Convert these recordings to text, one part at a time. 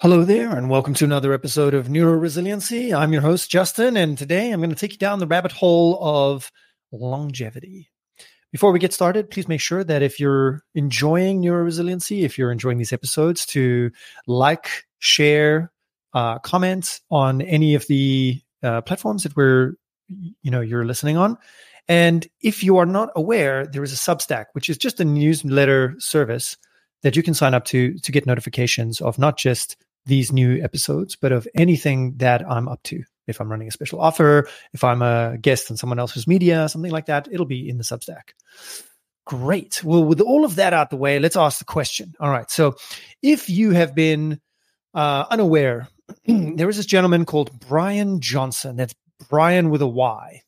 Hello there, and welcome to another episode of Neuro Resiliency. I'm your host, Justin, and today I'm going to take you down the rabbit hole of longevity. Before we get started, please make sure that if you're enjoying Neuro Resiliency, if you're enjoying these episodes, to like, share, uh, comment on any of the uh, platforms that we're, you know, you're listening on. And if you are not aware, there is a Substack, which is just a newsletter service that you can sign up to to get notifications of not just these new episodes, but of anything that I'm up to. If I'm running a special offer, if I'm a guest on someone else's media, something like that, it'll be in the Substack. Great. Well, with all of that out the way, let's ask the question. All right. So, if you have been uh, unaware, there is this gentleman called Bryan Johnson. That's Bryan with a Y.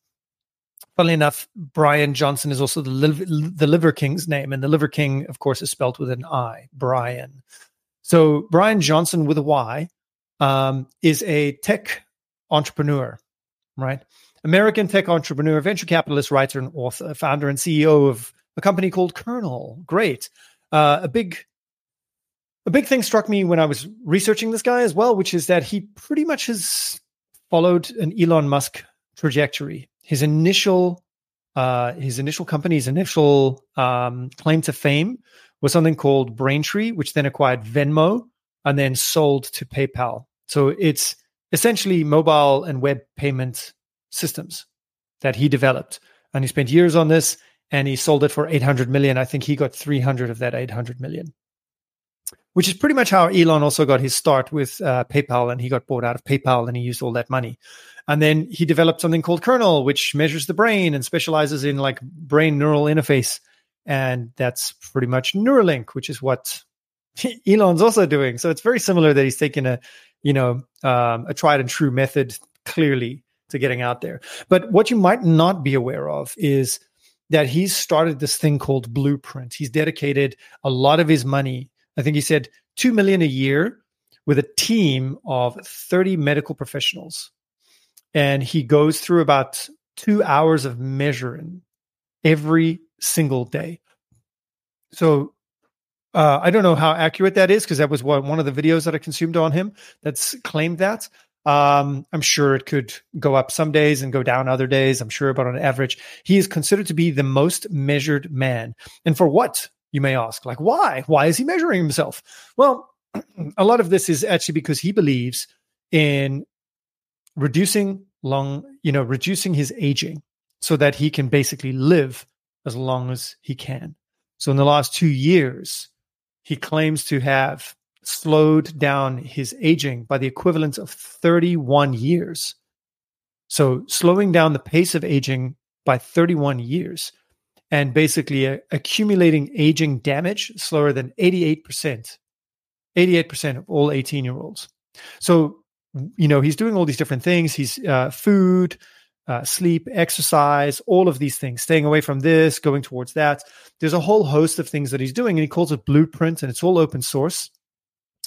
Funnily enough, Brian Johnson is also the, the Liver King's name, and the Liver King, of course, is spelled with an I. Brian. So Bryan Johnson with a Y um, is a tech entrepreneur, right? American tech entrepreneur, venture capitalist, writer, and author, founder and CEO of a company called Kernel. Great. Uh, a big a big thing struck me when I was researching this guy as well, which is that he pretty much has followed an Elon Musk trajectory. His initial uh, his initial company's initial um, claim to fame was something called Braintree, which then acquired Venmo and then sold to PayPal. So it's essentially mobile and web payment systems that he developed. And he spent years on this and he sold it for 800 million. I think he got 300 of that 800 million, which is pretty much how Elon also got his start with uh, PayPal. And he got bought out of PayPal and he used all that money. And then he developed something called Kernel, which measures the brain and specializes in like brain neural interface and that's pretty much Neuralink, which is what Elon's also doing. So it's very similar that he's taking a, you know, um, a tried and true method clearly to getting out there. But what you might not be aware of is that he's started this thing called Blueprint. He's dedicated a lot of his money. I think he said two million a year with a team of 30 medical professionals. And he goes through about two hours of measuring every single day. So uh, I don't know how accurate that is because that was one, one of the videos that I consumed on him that's claimed that. Um, I'm sure it could go up some days and go down other days. I'm sure, but on average, he is considered to be the most measured man. And for what, you may ask? Like, why? Why is he measuring himself? Well, a lot of this is actually because he believes in reducing long, you know, reducing his aging so that he can basically live as long as he can. So in the last two years, he claims to have slowed down his aging by the equivalent of 31 years. So slowing down the pace of aging by 31 years and basically uh, accumulating aging damage slower than 88%. 88% of all 18 year olds. So, you know, he's doing all these different things. He's uh, food, uh, sleep, exercise, all of these things, staying away from this, going towards that. There's a whole host of things that he's doing, and he calls it Blueprint, and it's all open source.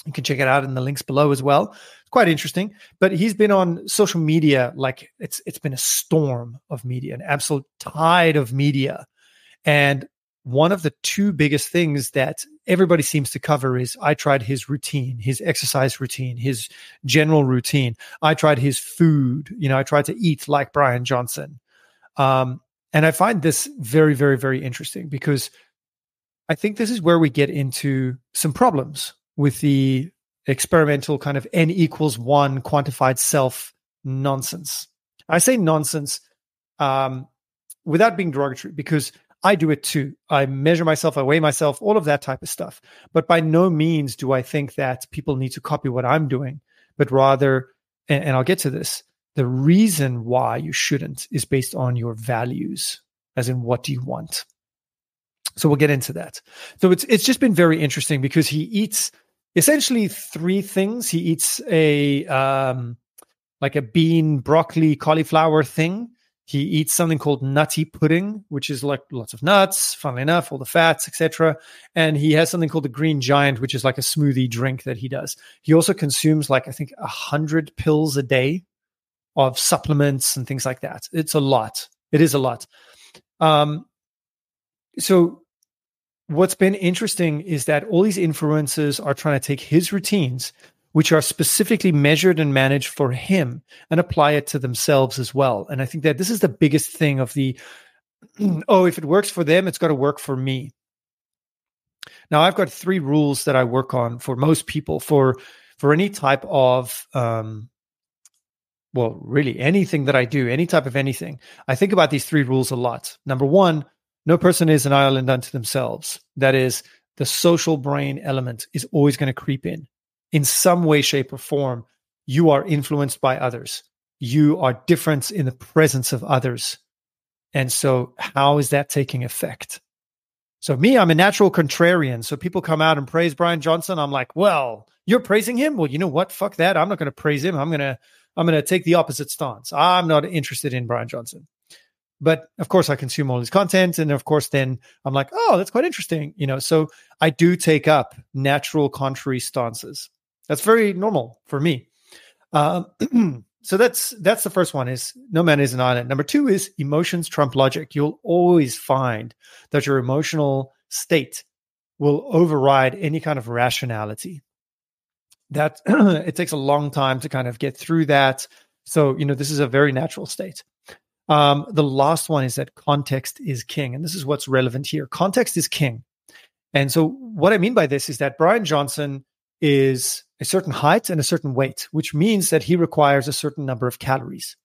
You can check it out in the links below as well. It's quite interesting. But he's been on social media like it's it's been a storm of media, an absolute tide of media. And one of the two biggest things that everybody seems to cover is I tried his routine, his exercise routine, his general routine. I tried his food. You know, I tried to eat like Bryan Johnson. Um, and I find this very, very, very interesting because I think this is where we get into some problems with the experimental kind of n equals one quantified self nonsense. I say nonsense um, without being derogatory because I do it too. I measure myself, I weigh myself, all of that type of stuff. But by no means do I think that people need to copy what I'm doing, but rather, and, and I'll get to this, the reason why you shouldn't is based on your values, as in what do you want. So we'll get into that. So it's it's just been very interesting because he eats essentially three things. He eats a um like a bean, broccoli, cauliflower thing. He eats something called nutty pudding, which is like lots of nuts, funnily enough, all the fats, etc. And he has something called the green giant, which is like a smoothie drink that he does. He also consumes like I think a hundred pills a day of supplements and things like that. It's a lot. It is a lot. Um, so what's been interesting is that all these influencers are trying to take his routines, which are specifically measured and managed for him and apply it to themselves as well. And I think that this is the biggest thing of the oh, if it works for them, it's got to work for me. Now, I've got three rules that I work on for most people for for any type of um, well, really anything that I do, any type of anything. I think about these three rules a lot. Number one, no person is an island unto themselves. That is, the social brain element is always going to creep in in some way, shape, or form. You are influenced by others. You are different in the presence of others. And so, how is that taking effect? So, me, I'm a natural contrarian. So, people come out and praise Bryan Johnson. I'm like, well, you're praising him? Well, you know what? Fuck that. I'm not going to praise him. I'm going to. I'm going to take the opposite stance. I'm not interested in Bryan Johnson. But of course, I consume all his content. And of course, then I'm like, oh, that's quite interesting. You know, so I do take up natural contrary stances. That's very normal for me. Um, so that's that's the first one is no man is an island number two is emotions trump logic. You'll always find that your emotional state will override any kind of rationality. That it takes a long time to kind of get through that. So you know this is a very natural state. Um, the last one is that context is king and this is what's relevant here. Context is king. And so what i mean by this is that bryan johnson is a certain height and a certain weight, which means that he requires a certain number of calories.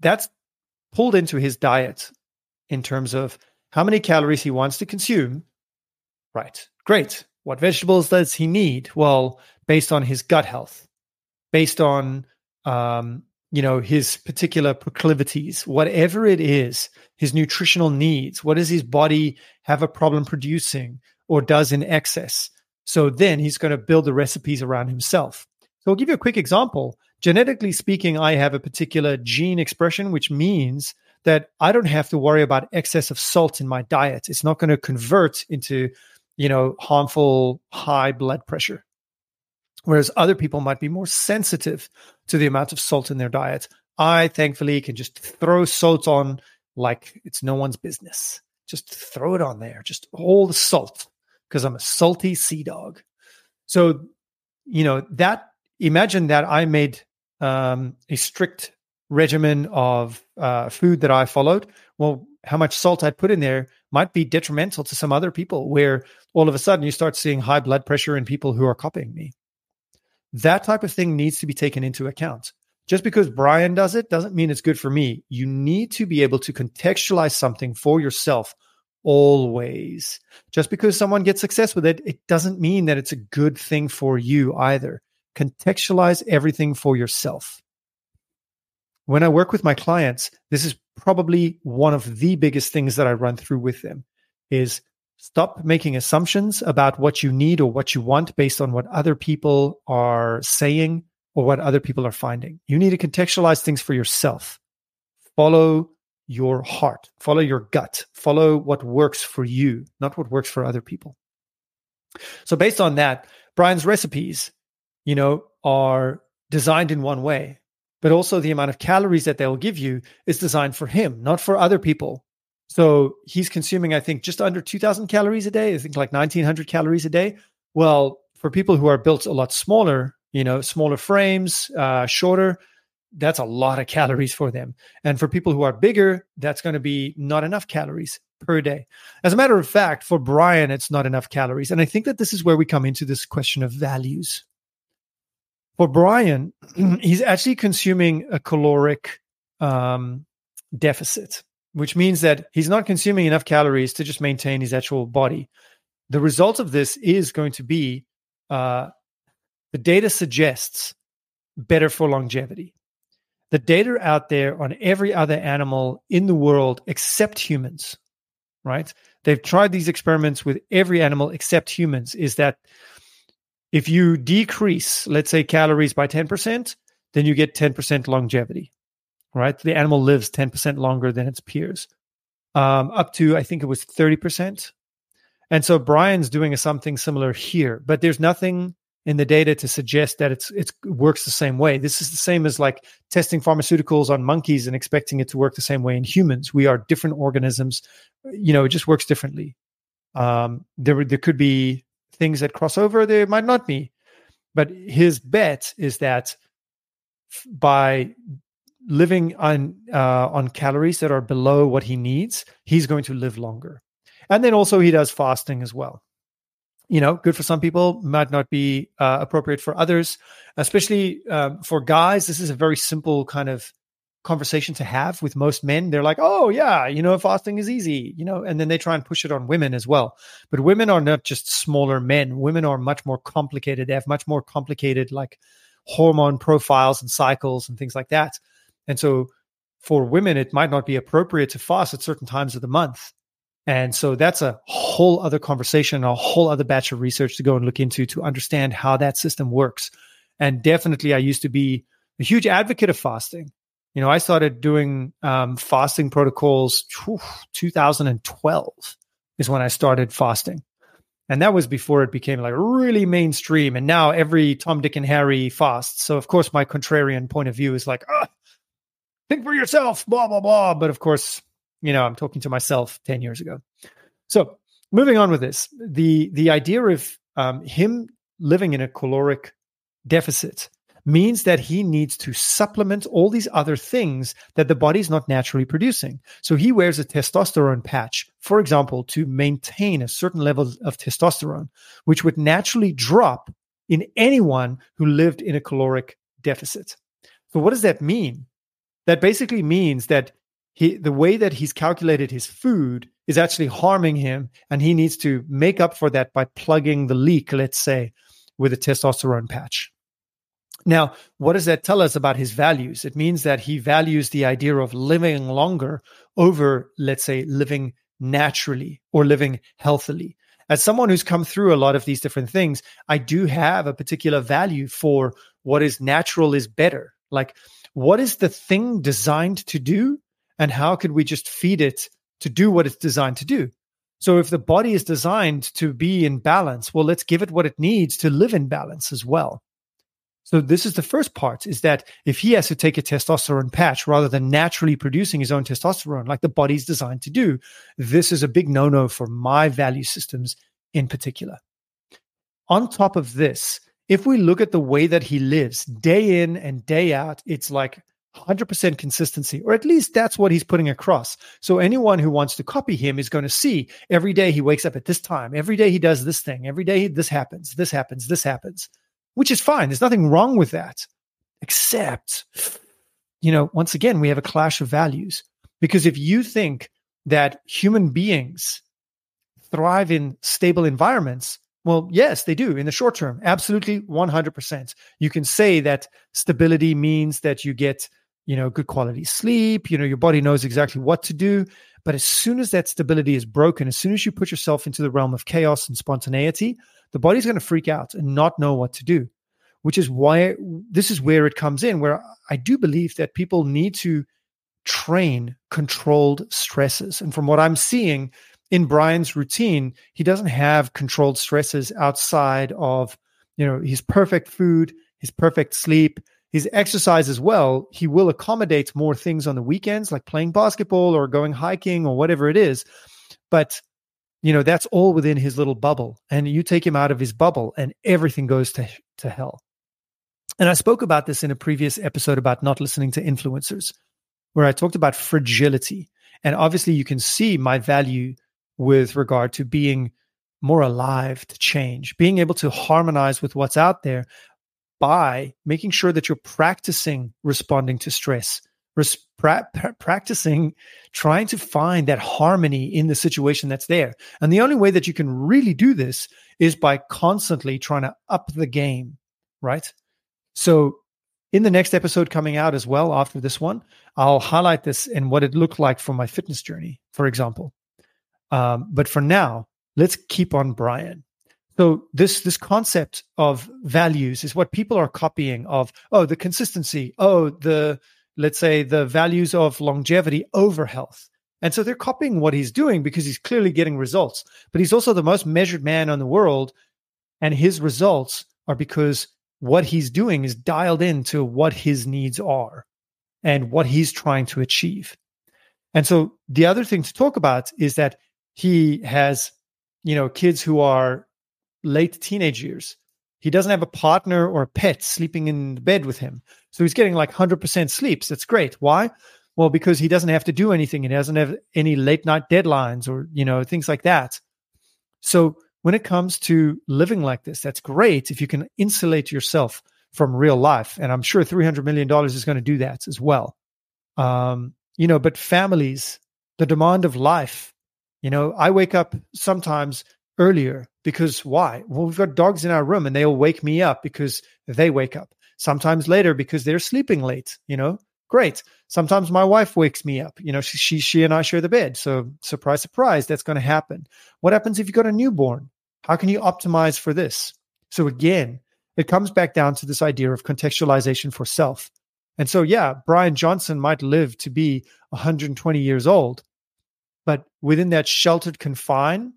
That's pulled into his diet in terms of how many calories he wants to consume. Right. Great. What vegetables does he need? Well, based on his gut health, based on um, you know his particular proclivities, whatever it is, his nutritional needs. What does his body have a problem producing or does in excess? So then he's going to build the recipes around himself. So I'll give you a quick example. Genetically speaking, I have a particular gene expression, which means that I don't have to worry about excess of salt in my diet. It's not going to convert into, you know, harmful high blood pressure. Whereas other people might be more sensitive to the amount of salt in their diet. I thankfully can just throw salt on like it's no one's business. Just throw it on there, just all the salt because I'm a salty sea dog. So, you know, that imagine that I made um, a strict regimen of uh, food that I followed. Well, how much salt I put in there might be detrimental to some other people, where all of a sudden you start seeing high blood pressure in people who are copying me. That type of thing needs to be taken into account. Just because Bryan does it doesn't mean it's good for me. You need to be able to contextualize something for yourself always. Just because someone gets success with it, it doesn't mean that it's a good thing for you either. Contextualize everything for yourself. When I work with my clients, this is probably one of the biggest things that I run through with them is stop making assumptions about what you need or what you want based on what other people are saying or what other people are finding. You need to contextualize things for yourself. Follow your heart, follow your gut, follow what works for you, not what works for other people. So based on that, Bryan's recipes, you know, are designed in one way, but also the amount of calories that they'll give you is designed for him, not for other people. So he's consuming, I think, just under 2000 calories a day. I think like 1900 calories a day. Well, for people who are built a lot smaller, you know, smaller frames, uh, shorter, that's a lot of calories for them. And for people who are bigger, that's going to be not enough calories per day. As a matter of fact, for Bryan, it's not enough calories. And I think that this is where we come into this question of values. For Bryan, he's actually consuming a caloric um, deficit, which means that he's not consuming enough calories to just maintain his actual body. The result of this is going to be uh, the data suggests better for longevity the data out there on every other animal in the world except humans, right? They've tried these experiments with every animal except humans, is that if you decrease, let's say, calories by 10%, then you get 10% longevity, right? The animal lives 10% longer than its peers, um, up to, I think it was 30%. And so Bryan's doing something similar here, but there's nothing in the data to suggest that it's it works the same way. This is the same as like testing pharmaceuticals on monkeys and expecting it to work the same way in humans. We are different organisms. You know, it just works differently. Um, there there could be things that cross over. There might not be. But his bet is that by living on uh, on calories that are below what he needs, he's going to live longer. And then also he does fasting as well. You know, good for some people, might not be uh, appropriate for others. Especially um, for guys, this is a very simple kind of conversation to have with most men. They're like, "Oh yeah, you know, fasting is easy," you know, and then they try and push it on women as well. But women are not just smaller men. Women are much more complicated. They have much more complicated like hormone profiles and cycles and things like that. And so for women, it might not be appropriate to fast at certain times of the month. And so that's a whole other conversation, a whole other batch of research to go and look into to understand how that system works. And definitely, I used to be a huge advocate of fasting. You know, I started doing um, fasting protocols 2012 is when I started fasting. And that was before it became like really mainstream. And now every Tom, Dick, and Harry fasts. So, of course, my contrarian point of view is like, think for yourself, blah, blah, blah. But of course, you know, I'm talking to myself 10 years ago. So moving on with this, the, the idea of um, him living in a caloric deficit means that he needs to supplement all these other things that the body's not naturally producing. So he wears a testosterone patch, for example, to maintain a certain level of testosterone, which would naturally drop in anyone who lived in a caloric deficit. So what does that mean? that basically means that he the way that he's calculated his food is actually harming him and he needs to make up for that by plugging the leak let's say with a testosterone patch. Now what does that tell us about his values? It means that he values the idea of living longer over let's say living naturally or living healthily. As someone who's come through a lot of these different things i do have a particular value for what is natural is better. Like what is the thing designed to do and how could we just feed it to do what it's designed to do? So if the body is designed to be in balance well let's give it what it needs to live in balance as well. So this is the first part is that if he has to take a testosterone patch rather than naturally producing his own testosterone like the body's designed to do this is a big no-no for my value systems in particular. On top of this if we look at the way that he lives day in and day out, it's like 100% consistency, or at least that's what he's putting across. So anyone who wants to copy him is going to see every day he wakes up at this time, every day he does this thing, every day this happens, this happens, this happens, which is fine. There's nothing wrong with that, except, you know, once again, we have a clash of values. Because if you think that human beings thrive in stable environments, well, yes, they do in the short term. Absolutely 100%. You can say that stability means that you get, you know, good quality sleep, you know, your body knows exactly what to do, but as soon as that stability is broken, as soon as you put yourself into the realm of chaos and spontaneity, the body's going to freak out and not know what to do. Which is why this is where it comes in where I do believe that people need to train controlled stresses. And from what I'm seeing, in Bryan's routine, he doesn't have controlled stresses outside of, you know, his perfect food, his perfect sleep, his exercise as well. He will accommodate more things on the weekends, like playing basketball or going hiking or whatever it is. But, you know, that's all within his little bubble. And you take him out of his bubble and everything goes to, to hell. And I spoke about this in a previous episode about not listening to influencers, where I talked about fragility. And obviously, you can see my value with regard to being more alive to change, being able to harmonize with what's out there by making sure that you're practicing responding to stress, res- pra- pra- practicing trying to find that harmony in the situation that's there. And the only way that you can really do this is by constantly trying to up the game, right? So, in the next episode coming out as well after this one, I'll highlight this and what it looked like for my fitness journey, for example. Um, but for now, let's keep on Bryan. So this this concept of values is what people are copying of. Oh, the consistency. Oh, the let's say the values of longevity over health. And so they're copying what he's doing because he's clearly getting results. But he's also the most measured man in the world, and his results are because what he's doing is dialed into what his needs are and what he's trying to achieve. And so the other thing to talk about is that he has, you know, kids who are late teenage years. He doesn't have a partner or a pet sleeping in the bed with him. So he's getting like 100% sleeps. That's great. Why? Well, because he doesn't have to do anything. He doesn't have any late night deadlines or, you know, things like that. So when it comes to living like this, that's great if you can insulate yourself from real life. And I'm sure $300 million is going to do that as well. Um, you know, but families, the demand of life, you know, I wake up sometimes earlier because why? Well, we've got dogs in our room and they'll wake me up because they wake up. Sometimes later because they're sleeping late, you know, great. Sometimes my wife wakes me up. You know, she she, she and I share the bed. So surprise, surprise, that's going to happen. What happens if you've got a newborn? How can you optimize for this? So again, it comes back down to this idea of contextualization for self. And so, yeah, Bryan Johnson might live to be 120 years old, but within that sheltered confine,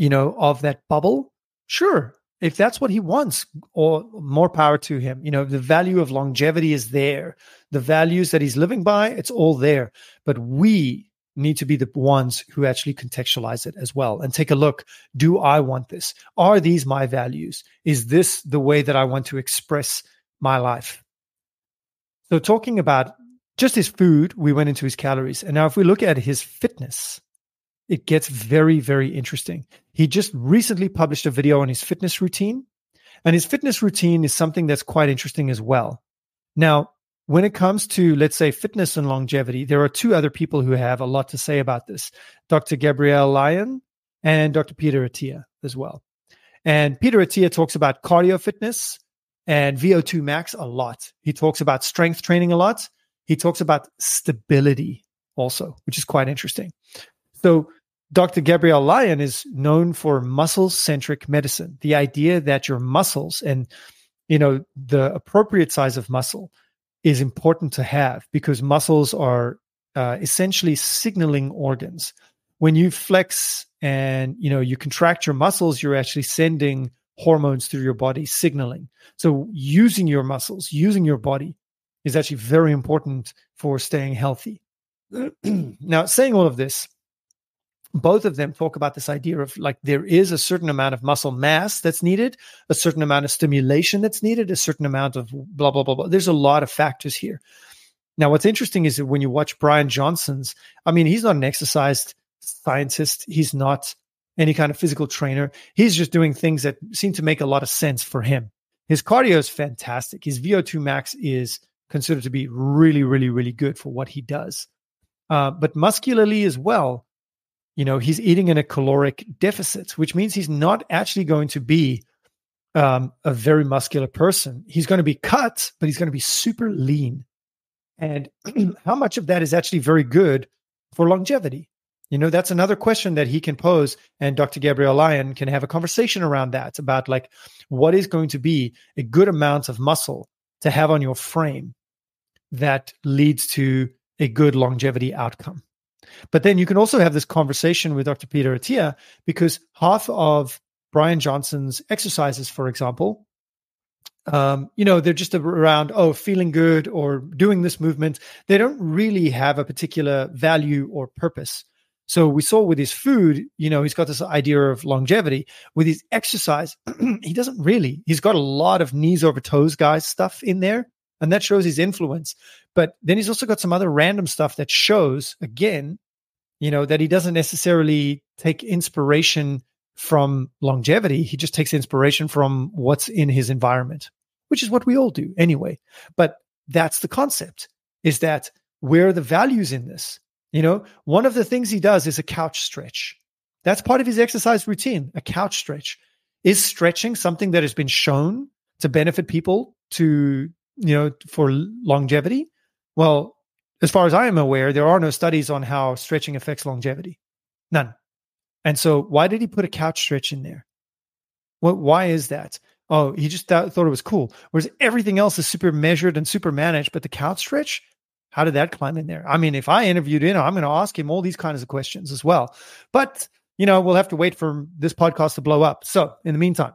you know, of that bubble, sure, if that's what he wants, or more power to him. You know, the value of longevity is there. The values that he's living by, it's all there. But we need to be the ones who actually contextualize it as well and take a look. Do I want this? Are these my values? Is this the way that I want to express my life? So, talking about just his food, we went into his calories. And now, if we look at his fitness, it gets very, very interesting. He just recently published a video on his fitness routine. And his fitness routine is something that's quite interesting as well. Now, when it comes to, let's say, fitness and longevity, there are two other people who have a lot to say about this Dr. Gabrielle Lyon and Dr. Peter Attia as well. And Peter Attia talks about cardio fitness and VO2 max a lot. He talks about strength training a lot. He talks about stability also, which is quite interesting. So, Dr. Gabrielle Lyon is known for muscle centric medicine, the idea that your muscles and you know the appropriate size of muscle is important to have because muscles are uh, essentially signaling organs. When you flex and you know you contract your muscles, you're actually sending hormones through your body, signaling. So using your muscles, using your body, is actually very important for staying healthy. now, saying all of this, both of them talk about this idea of like there is a certain amount of muscle mass that's needed, a certain amount of stimulation that's needed, a certain amount of blah, blah, blah, blah. There's a lot of factors here. Now, what's interesting is that when you watch Bryan Johnson's, I mean, he's not an exercise scientist, he's not any kind of physical trainer. He's just doing things that seem to make a lot of sense for him. His cardio is fantastic. His VO2 max is considered to be really, really, really good for what he does. Uh, but muscularly as well, you know, he's eating in a caloric deficit, which means he's not actually going to be um, a very muscular person. He's going to be cut, but he's going to be super lean. And how much of that is actually very good for longevity? You know, that's another question that he can pose, and Dr. gabrielle Lyon can have a conversation around that about like what is going to be a good amount of muscle to have on your frame that leads to a good longevity outcome. But then you can also have this conversation with Dr. Peter Attia because half of Bryan Johnson's exercises, for example, um, you know, they're just around, oh, feeling good or doing this movement. They don't really have a particular value or purpose. So we saw with his food, you know, he's got this idea of longevity. With his exercise, he doesn't really. He's got a lot of knees over toes guys stuff in there, and that shows his influence. But then he's also got some other random stuff that shows, again, you know, that he doesn't necessarily take inspiration from longevity. He just takes inspiration from what's in his environment, which is what we all do anyway. But that's the concept is that where are the values in this? You know, one of the things he does is a couch stretch. That's part of his exercise routine, a couch stretch. Is stretching something that has been shown to benefit people to, you know, for longevity? Well, as far as I am aware, there are no studies on how stretching affects longevity. None. And so, why did he put a couch stretch in there? What? Why is that? Oh, he just th- thought it was cool. Whereas everything else is super measured and super managed, but the couch stretch, how did that climb in there? I mean, if I interviewed him, I'm going to ask him all these kinds of questions as well. But you know, we'll have to wait for this podcast to blow up. So, in the meantime,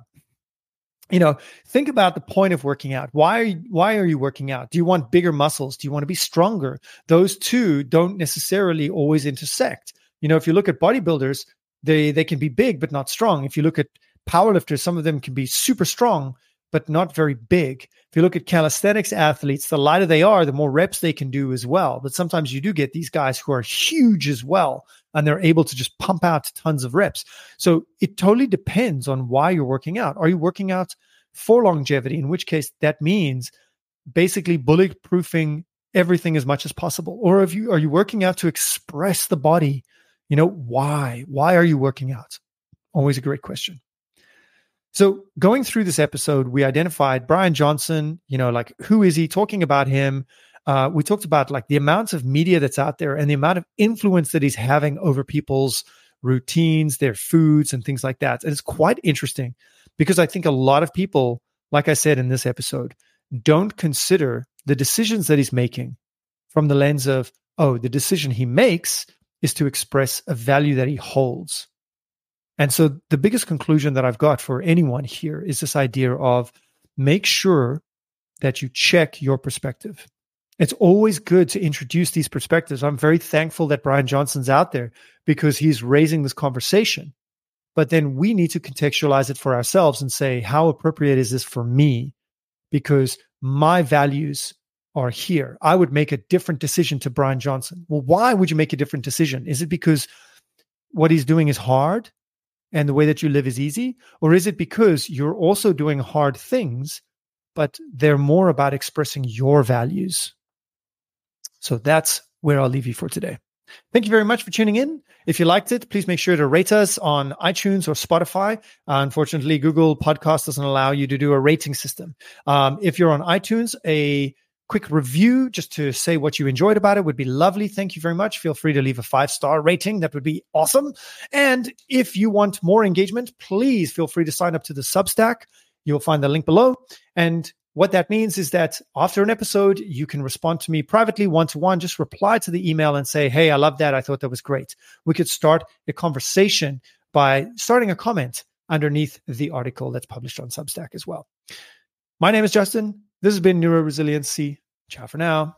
you know think about the point of working out. Why are you, why are you working out? Do you want bigger muscles? Do you want to be stronger? Those two don't necessarily always intersect. You know if you look at bodybuilders they they can be big but not strong. If you look at powerlifters, some of them can be super strong, but not very big. If you look at calisthenics athletes, the lighter they are, the more reps they can do as well. But sometimes you do get these guys who are huge as well, and they're able to just pump out tons of reps. So it totally depends on why you're working out. Are you working out for longevity? In which case, that means basically bulletproofing everything as much as possible. Or if you are you working out to express the body? You know, why? Why are you working out? Always a great question. So, going through this episode, we identified Bryan Johnson, you know, like who is he talking about him? Uh, we talked about like the amounts of media that's out there and the amount of influence that he's having over people's routines, their foods, and things like that. And it's quite interesting because I think a lot of people, like I said in this episode, don't consider the decisions that he's making from the lens of, oh, the decision he makes is to express a value that he holds. And so the biggest conclusion that I've got for anyone here is this idea of make sure that you check your perspective. It's always good to introduce these perspectives. I'm very thankful that Bryan Johnson's out there because he's raising this conversation. But then we need to contextualize it for ourselves and say, how appropriate is this for me? Because my values are here. I would make a different decision to Bryan Johnson. Well, why would you make a different decision? Is it because what he's doing is hard? And the way that you live is easy? Or is it because you're also doing hard things, but they're more about expressing your values? So that's where I'll leave you for today. Thank you very much for tuning in. If you liked it, please make sure to rate us on iTunes or Spotify. Uh, unfortunately, Google Podcast doesn't allow you to do a rating system. Um, if you're on iTunes, a quick review just to say what you enjoyed about it would be lovely. Thank you very much. Feel free to leave a five star rating. That would be awesome. And if you want more engagement, please feel free to sign up to the Substack. You'll find the link below. And what that means is that after an episode, you can respond to me privately, one to one. Just reply to the email and say, Hey, I love that. I thought that was great. We could start a conversation by starting a comment underneath the article that's published on Substack as well. My name is Justin. This has been Neuro Resiliency. Ciao for now.